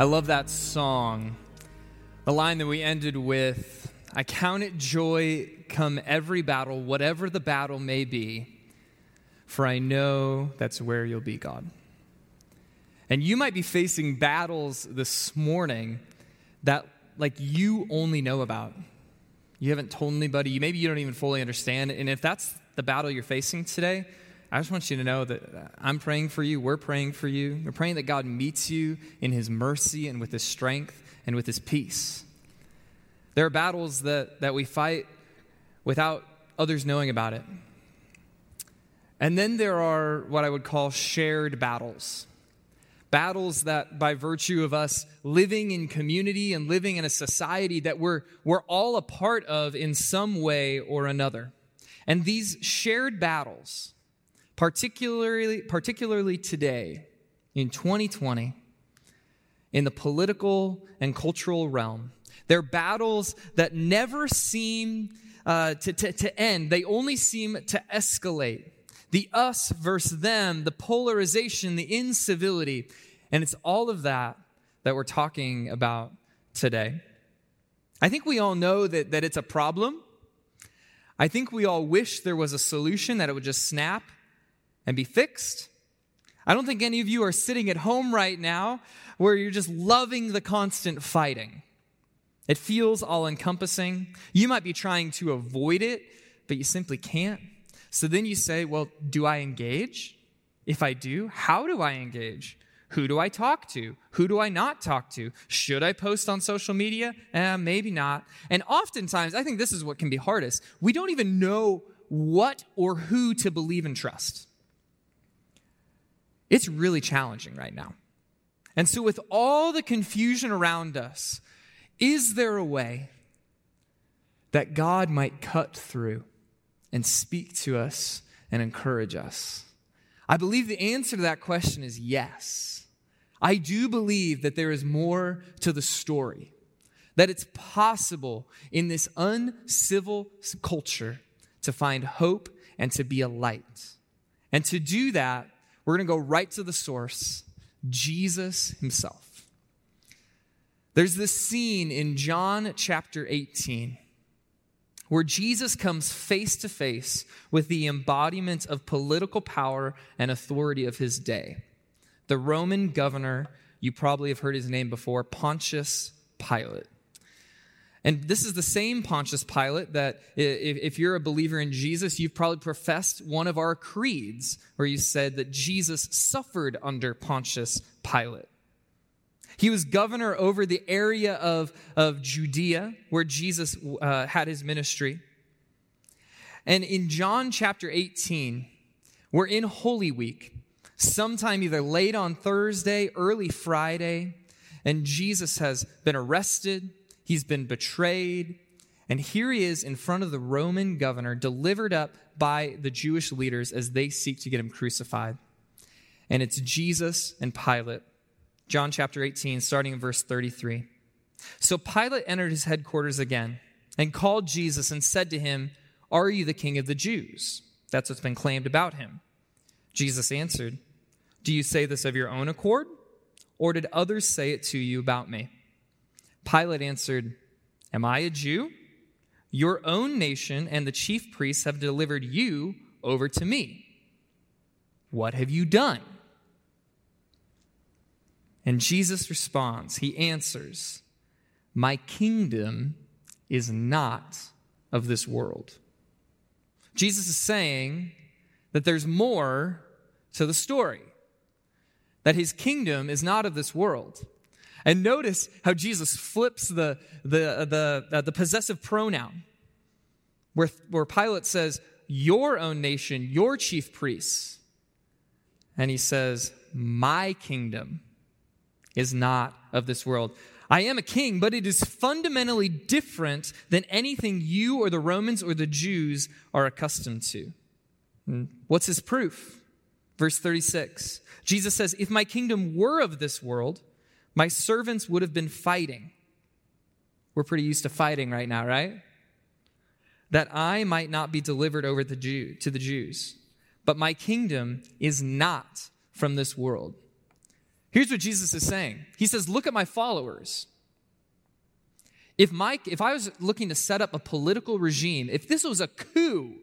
I love that song. The line that we ended with I count it joy come every battle, whatever the battle may be, for I know that's where you'll be, God. And you might be facing battles this morning that, like, you only know about. You haven't told anybody, maybe you don't even fully understand. And if that's the battle you're facing today, I just want you to know that uh, I'm praying for you. We're praying for you. We're praying that God meets you in his mercy and with his strength and with his peace. There are battles that, that we fight without others knowing about it. And then there are what I would call shared battles. Battles that, by virtue of us living in community and living in a society that we're, we're all a part of in some way or another. And these shared battles, particularly, particularly today in 2020, in the political and cultural realm. They're battles that never seem uh, to, to, to end, they only seem to escalate. The us versus them, the polarization, the incivility. And it's all of that that we're talking about today. I think we all know that, that it's a problem. I think we all wish there was a solution that it would just snap and be fixed. I don't think any of you are sitting at home right now where you're just loving the constant fighting. It feels all encompassing. You might be trying to avoid it, but you simply can't. So then you say, Well, do I engage? If I do, how do I engage? Who do I talk to? Who do I not talk to? Should I post on social media? Eh, maybe not. And oftentimes, I think this is what can be hardest. We don't even know what or who to believe and trust. It's really challenging right now. And so, with all the confusion around us, is there a way that God might cut through and speak to us and encourage us? I believe the answer to that question is yes. I do believe that there is more to the story, that it's possible in this uncivil culture to find hope and to be a light. And to do that, we're going to go right to the source Jesus himself. There's this scene in John chapter 18 where Jesus comes face to face with the embodiment of political power and authority of his day. The Roman governor, you probably have heard his name before, Pontius Pilate. And this is the same Pontius Pilate that, if you're a believer in Jesus, you've probably professed one of our creeds where you said that Jesus suffered under Pontius Pilate. He was governor over the area of, of Judea where Jesus uh, had his ministry. And in John chapter 18, we're in Holy Week, sometime either late on Thursday, early Friday, and Jesus has been arrested He's been betrayed. And here he is in front of the Roman governor, delivered up by the Jewish leaders as they seek to get him crucified. And it's Jesus and Pilate. John chapter 18, starting in verse 33. So Pilate entered his headquarters again and called Jesus and said to him, Are you the king of the Jews? That's what's been claimed about him. Jesus answered, Do you say this of your own accord, or did others say it to you about me? Pilate answered, Am I a Jew? Your own nation and the chief priests have delivered you over to me. What have you done? And Jesus responds, He answers, My kingdom is not of this world. Jesus is saying that there's more to the story, that his kingdom is not of this world. And notice how Jesus flips the, the, the, uh, the possessive pronoun, where, where Pilate says, Your own nation, your chief priests. And he says, My kingdom is not of this world. I am a king, but it is fundamentally different than anything you or the Romans or the Jews are accustomed to. And what's his proof? Verse 36 Jesus says, If my kingdom were of this world, my servants would have been fighting. We're pretty used to fighting right now, right? That I might not be delivered over the Jew, to the Jews. But my kingdom is not from this world. Here's what Jesus is saying He says, Look at my followers. If, Mike, if I was looking to set up a political regime, if this was a coup,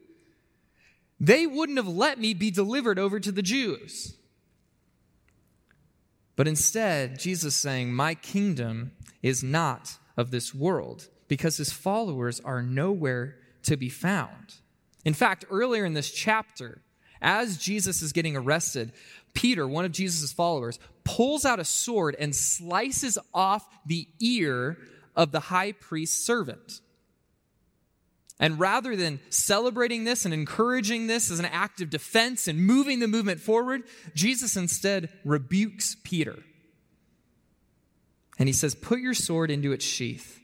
they wouldn't have let me be delivered over to the Jews. But instead, Jesus saying, My kingdom is not of this world because his followers are nowhere to be found. In fact, earlier in this chapter, as Jesus is getting arrested, Peter, one of Jesus' followers, pulls out a sword and slices off the ear of the high priest's servant. And rather than celebrating this and encouraging this as an act of defense and moving the movement forward, Jesus instead rebukes Peter. And he says, Put your sword into its sheath.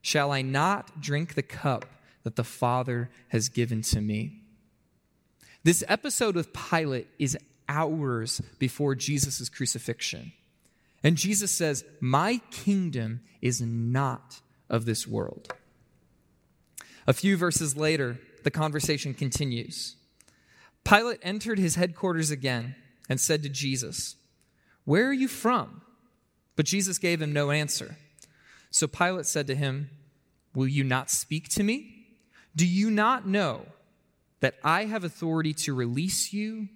Shall I not drink the cup that the Father has given to me? This episode with Pilate is hours before Jesus' crucifixion. And Jesus says, My kingdom is not of this world. A few verses later, the conversation continues. Pilate entered his headquarters again and said to Jesus, Where are you from? But Jesus gave him no answer. So Pilate said to him, Will you not speak to me? Do you not know that I have authority to release you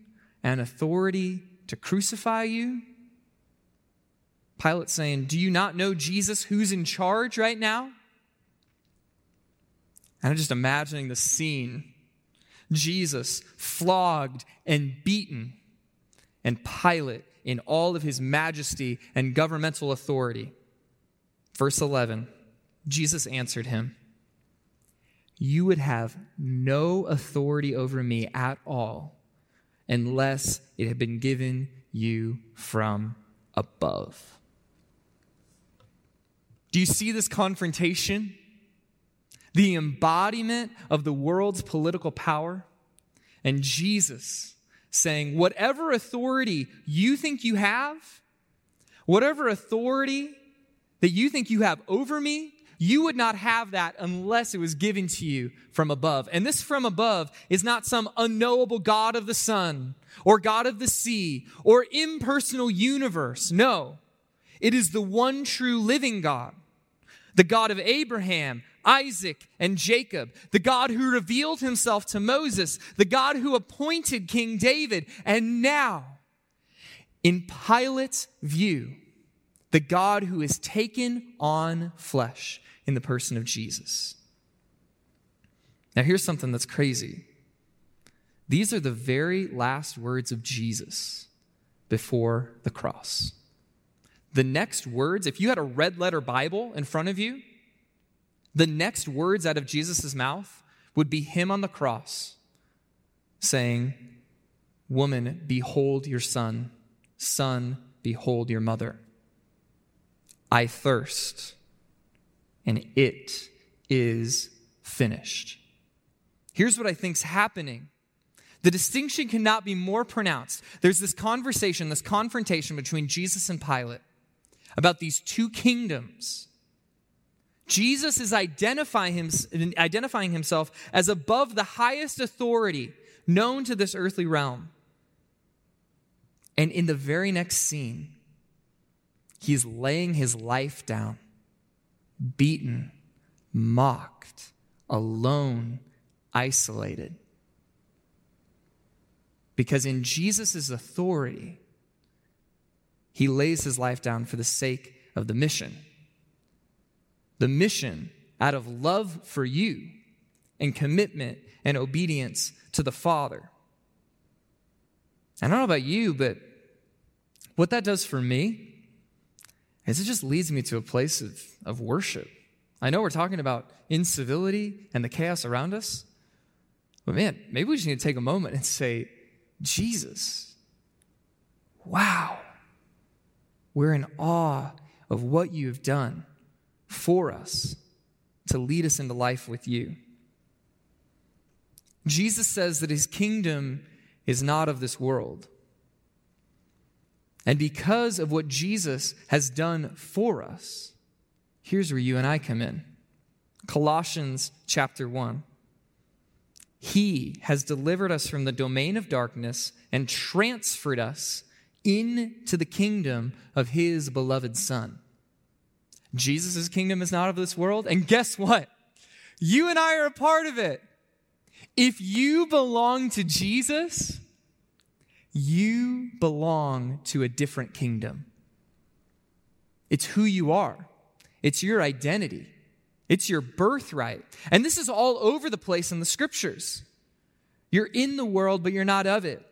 and authority to crucify you? Pilate saying, Do you not know Jesus who's in charge right now? And I'm just imagining the scene Jesus flogged and beaten, and Pilate in all of his majesty and governmental authority. Verse 11 Jesus answered him, You would have no authority over me at all unless it had been given you from above. Do you see this confrontation? The embodiment of the world's political power, and Jesus saying, Whatever authority you think you have, whatever authority that you think you have over me, you would not have that unless it was given to you from above. And this from above is not some unknowable God of the sun or God of the sea or impersonal universe. No, it is the one true living God, the God of Abraham, Isaac, and Jacob, the God who revealed himself to Moses, the God who appointed King David, and now, in Pilate's view, the God who is taken on flesh in the person of Jesus. Now, here's something that's crazy. These are the very last words of Jesus before the cross. The next words, if you had a red letter Bible in front of you, the next words out of Jesus' mouth would be him on the cross saying, Woman, behold your son. Son, behold your mother. I thirst, and it is finished. Here's what I think's happening. The distinction cannot be more pronounced. There's this conversation, this confrontation between Jesus and Pilate about these two kingdoms Jesus is identifying, himself as above the highest authority known to this earthly realm. And in the very next scene, he's laying his life down, beaten, mocked, alone, isolated. Because in Jesus' authority, he lays his life down for the sake of the mission the mission out of love for you and commitment and obedience to the Father. I don't know about you, but what that does for me is it just leads me to a place of, of worship. I know we're talking about incivility and the chaos around us, but man, maybe we just need to take a moment and say, Jesus, wow, we're in awe of what you've done for us to lead us into life with you. Jesus says that his kingdom is not of this world. And because of what Jesus has done for us, here's where you and I come in. Colossians chapter 1. He has delivered us from the domain of darkness and transferred us into the kingdom of his beloved Son. Jesus' kingdom is not of this world. And guess what? You and I are a part of it. If you belong to Jesus, you belong to a different kingdom. It's who you are, it's your identity, it's your birthright. And this is all over the place in the scriptures. You're in the world, but you're not of it.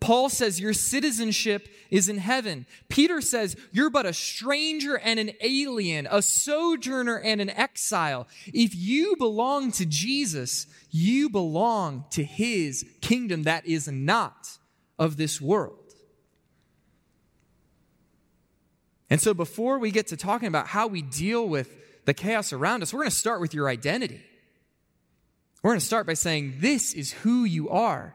Paul says your citizenship is in heaven. Peter says you're but a stranger and an alien, a sojourner and an exile. If you belong to Jesus, you belong to his kingdom that is not of this world. And so before we get to talking about how we deal with the chaos around us, we're going to start with your identity. We're going to start by saying, This is who you are.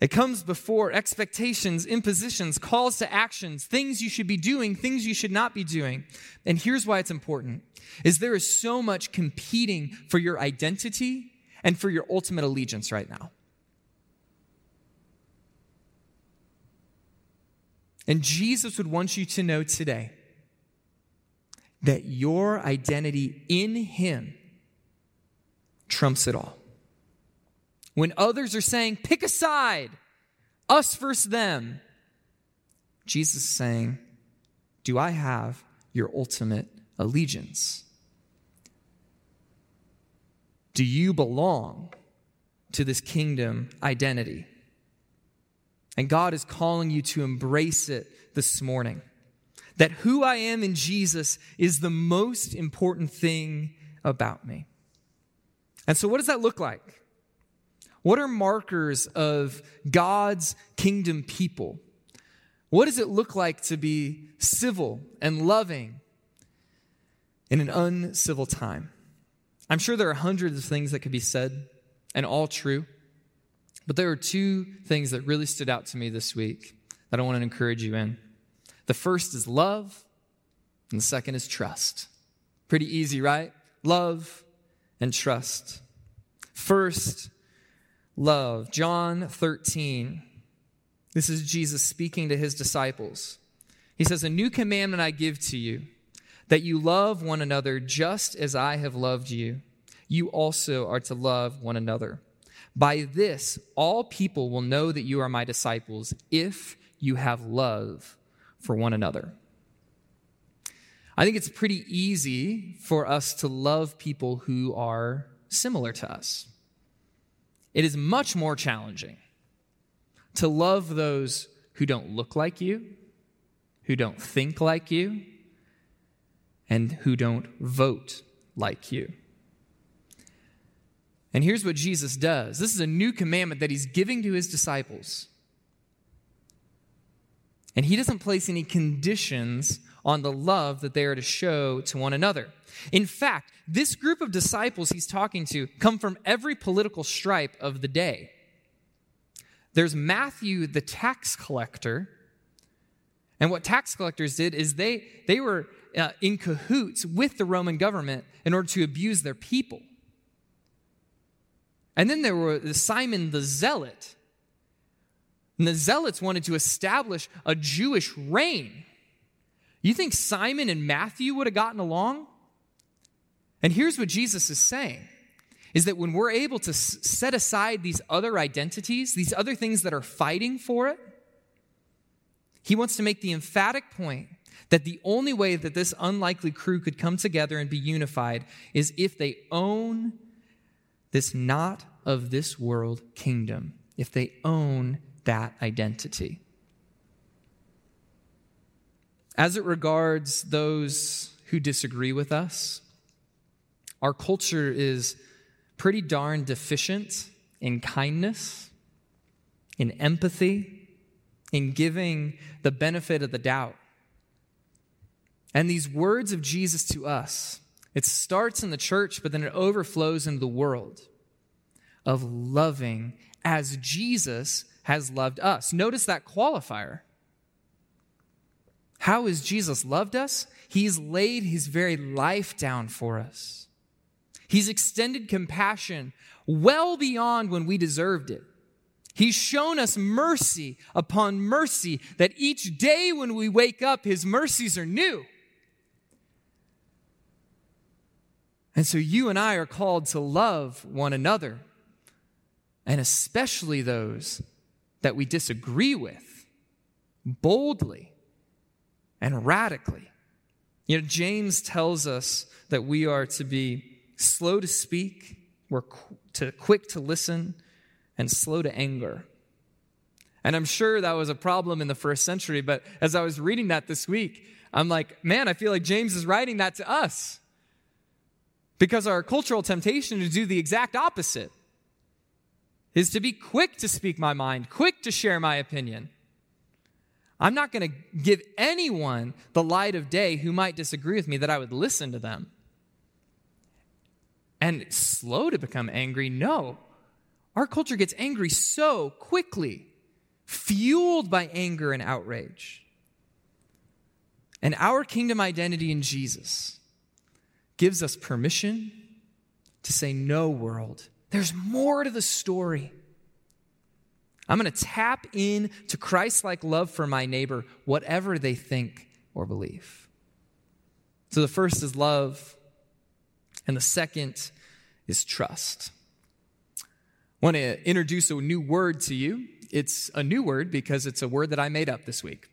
It comes before expectations, impositions, calls to actions, things you should be doing, things you should not be doing. And here's why it's important is there is so much competing for your identity and for your ultimate allegiance right now. And Jesus would want you to know today that your identity in him trumps it all. When others are saying, pick a side, us versus them, Jesus is saying, Do I have your ultimate allegiance? Do you belong to this kingdom identity? And God is calling you to embrace it this morning. That who I am in Jesus is the most important thing about me. And so, what does that look like? What are markers of God's kingdom people? What does it look like to be civil and loving in an uncivil time? I'm sure there are hundreds of things that could be said and all true, but there are two things that really stood out to me this week that I want to encourage you in. The first is love, and the second is trust. Pretty easy, right? Love and trust. First, love. John 13. This is Jesus speaking to his disciples. He says, A new commandment I give to you, that you love one another just as I have loved you. You also are to love one another. By this, all people will know that you are my disciples if you have love for one another. I think it's pretty easy for us to love people who are similar to us. It is much more challenging to love those who don't look like you, who don't think like you, and who don't vote like you. And here's what Jesus does this is a new commandment that he's giving to his disciples. And he doesn't place any conditions on the love that they are to show to one another. In fact, this group of disciples he's talking to come from every political stripe of the day. There's Matthew, the tax collector. And what tax collectors did is they, they were uh, in cahoots with the Roman government in order to abuse their people. And then there were Simon the Zealot. And the Zealots wanted to establish a Jewish reign. You think Simon and Matthew would have gotten along? And here's what Jesus is saying is that when we're able to set aside these other identities, these other things that are fighting for it, he wants to make the emphatic point that the only way that this unlikely crew could come together and be unified is if they own this not of this world kingdom, if they own that identity. As it regards those who disagree with us, our culture is pretty darn deficient in kindness, in empathy, in giving the benefit of the doubt. And these words of Jesus to us, it starts in the church, but then it overflows into the world of loving as Jesus has loved us. Notice that qualifier. How has Jesus loved us? He's laid his very life down for us. He's extended compassion well beyond when we deserved it. He's shown us mercy upon mercy, that each day when we wake up, His mercies are new. And so you and I are called to love one another, and especially those that we disagree with, boldly and radically. You know, James tells us that we are to be slow to speak, we're to quick to listen, and slow to anger. And I'm sure that was a problem in the first century, but as I was reading that this week, I'm like, man, I feel like James is writing that to us. Because our cultural temptation to do the exact opposite is to be quick to speak my mind, quick to share my opinion. I'm not going to give anyone the light of day who might disagree with me that I would listen to them. And slow to become angry, no. Our culture gets angry so quickly, fueled by anger and outrage. And our kingdom identity in Jesus gives us permission to say, No, world, there's more to the story. I'm going to tap in to Christ like love for my neighbor, whatever they think or believe. So the first is love, and the second is trust. I want to introduce a new word to you. It's a new word because it's a word that I made up this week.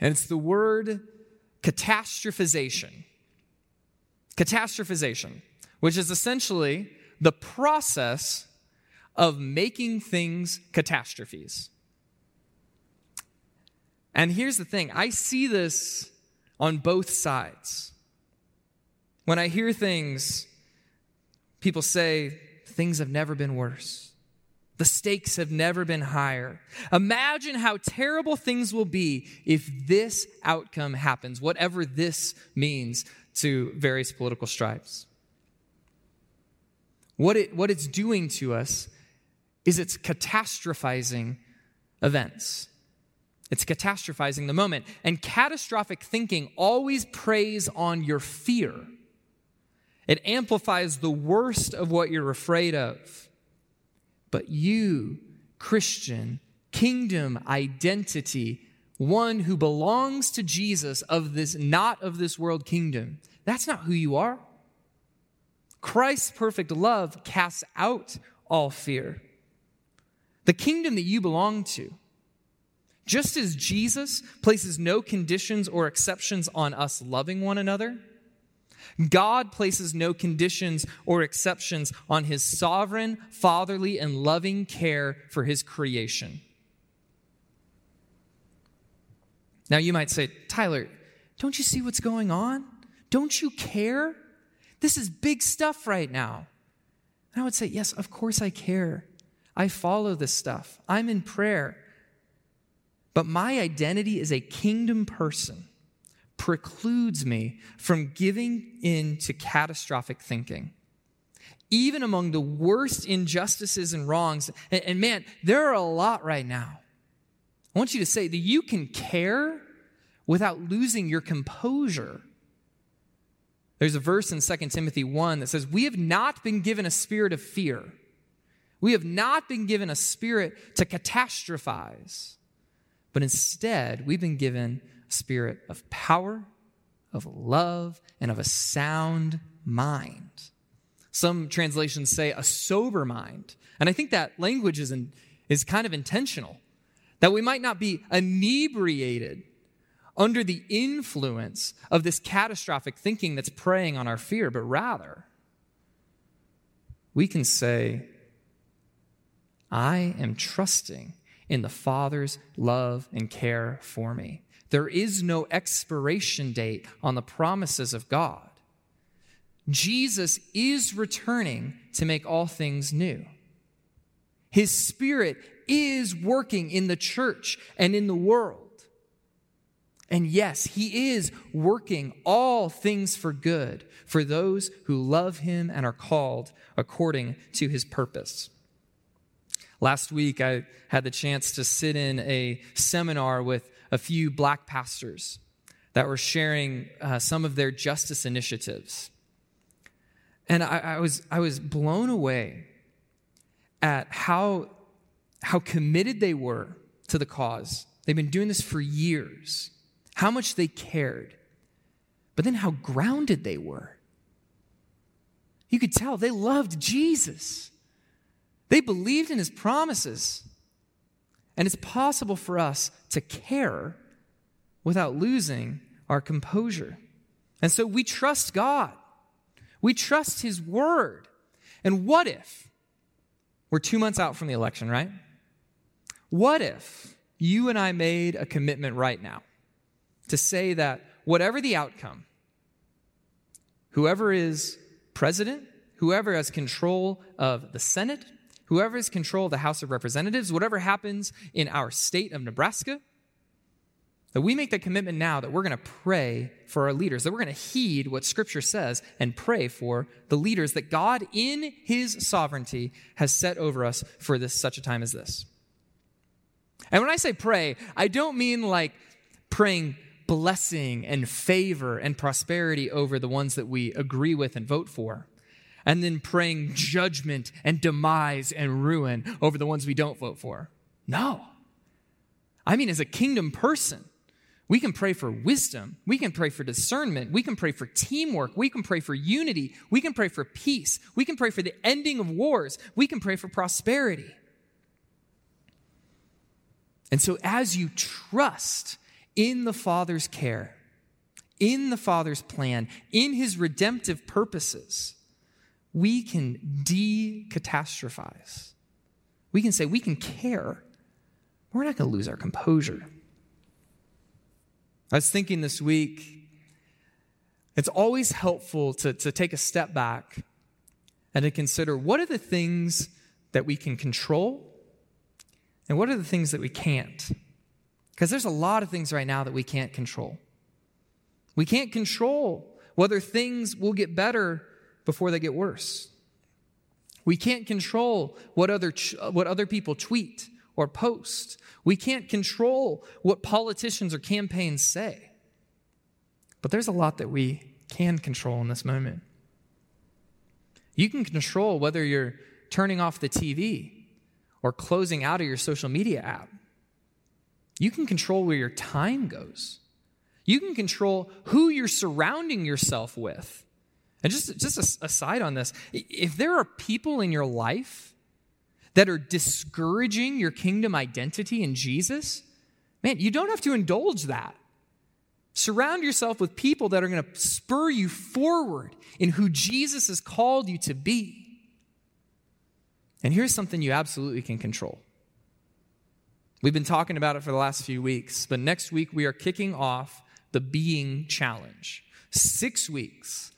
And it's the word catastrophization. Catastrophization, which is essentially the process of making things catastrophes. And here's the thing I see this on both sides. When I hear things, people say, things have never been worse. The stakes have never been higher. Imagine how terrible things will be if this outcome happens, whatever this means to various political stripes. What, it, what it's doing to us is it's catastrophizing events. It's catastrophizing the moment. And catastrophic thinking always preys on your fear. It amplifies the worst of what you're afraid of. But you, Christian, kingdom identity, one who belongs to Jesus of this not of this world kingdom, that's not who you are. Christ's perfect love casts out all fear. The kingdom that you belong to, just as Jesus places no conditions or exceptions on us loving one another, God places no conditions or exceptions on his sovereign, fatherly, and loving care for his creation. Now, you might say, Tyler, don't you see what's going on? Don't you care? This is big stuff right now. And I would say, Yes, of course I care. I follow this stuff. I'm in prayer. But my identity as a kingdom person precludes me from giving in to catastrophic thinking. Even among the worst injustices and wrongs, and, and man, there are a lot right now. I want you to say that you can care without losing your composure. There's a verse in 2 Timothy 1 that says, We have not been given a spirit of fear. We have not been given a spirit to catastrophize, but instead, we've been given a spirit of power, of love, and of a sound mind. Some translations say a sober mind. And I think that language is, in, is kind of intentional, that we might not be inebriated under the influence of this catastrophic thinking that's preying on our fear, but rather, we can say, I am trusting in the Father's love and care for me. There is no expiration date on the promises of God. Jesus is returning to make all things new. His Spirit is working in the church and in the world. And yes, He is working all things for good for those who love Him and are called according to His purpose. Last week, I had the chance to sit in a seminar with a few black pastors that were sharing uh, some of their justice initiatives. And I, I, was, I was blown away at how, how committed they were to the cause. They've been doing this for years, how much they cared, but then how grounded they were. You could tell they loved Jesus, they believed in his promises. And it's possible for us to care without losing our composure. And so we trust God. We trust His word. And what if we're two months out from the election, right? What if you and I made a commitment right now to say that whatever the outcome, whoever is president, whoever has control of the Senate, whoever has control of the House of Representatives, whatever happens in our state of Nebraska, that we make the commitment now that we're going to pray for our leaders, that we're going to heed what Scripture says and pray for the leaders that God, in His sovereignty, has set over us for this such a time as this. And when I say pray, I don't mean like praying blessing and favor and prosperity over the ones that we agree with and vote for, and then praying judgment and demise and ruin over the ones we don't vote for. No. I mean, as a kingdom person, we can pray for wisdom. We can pray for discernment. We can pray for teamwork. We can pray for unity. We can pray for peace. We can pray for the ending of wars. We can pray for prosperity. And so, as you trust in the Father's care, in the Father's plan, in his redemptive purposes, we can decatastrophize. We can say, we can care. We're not going to lose our composure. I was thinking this week, it's always helpful to, to take a step back and to consider what are the things that we can control and what are the things that we can't. Because there's a lot of things right now that we can't control. We can't control whether things will get better before they get worse. We can't control what other, what other people tweet or post. We can't control what politicians or campaigns say. But there's a lot that we can control in this moment. You can control whether you're turning off the TV or closing out of your social media app. You can control where your time goes. You can control who you're surrounding yourself with. And just, just aside on this, if there are people in your life that are discouraging your kingdom identity in Jesus, man, you don't have to indulge that. Surround yourself with people that are going to spur you forward in who Jesus has called you to be. And here's something you absolutely can control. We've been talking about it for the last few weeks, but next week we are kicking off the Being Challenge. Six weeks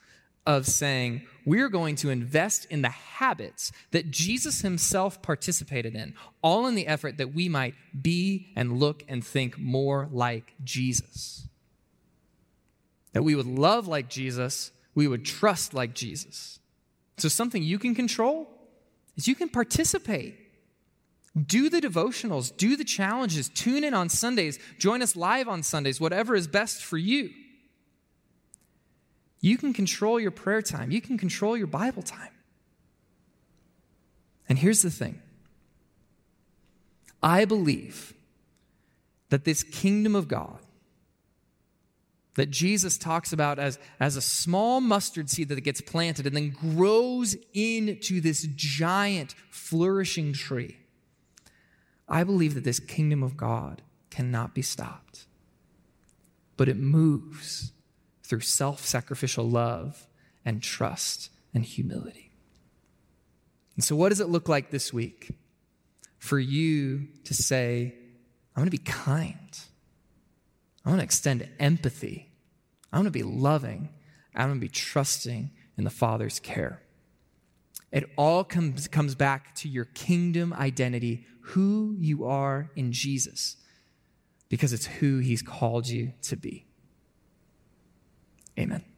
of saying, we're going to invest in the habits that Jesus himself participated in, all in the effort that we might be and look and think more like Jesus. That we would love like Jesus, we would trust like Jesus. So, something you can control is you can participate. Do the devotionals, do the challenges, tune in on Sundays, join us live on Sundays, whatever is best for you. You can control your prayer time, you can control your Bible time. And here's the thing I believe that this kingdom of God, that Jesus talks about as, as a small mustard seed that gets planted and then grows into this giant, flourishing tree. I believe that this kingdom of God cannot be stopped, but it moves through self sacrificial love and trust and humility. And so, what does it look like this week for you to say, I'm going to be kind? I want to extend empathy. I want to be loving. I want to be trusting in the Father's care. It all comes, comes back to your kingdom identity, who you are in Jesus, because it's who He's called you to be. Amen.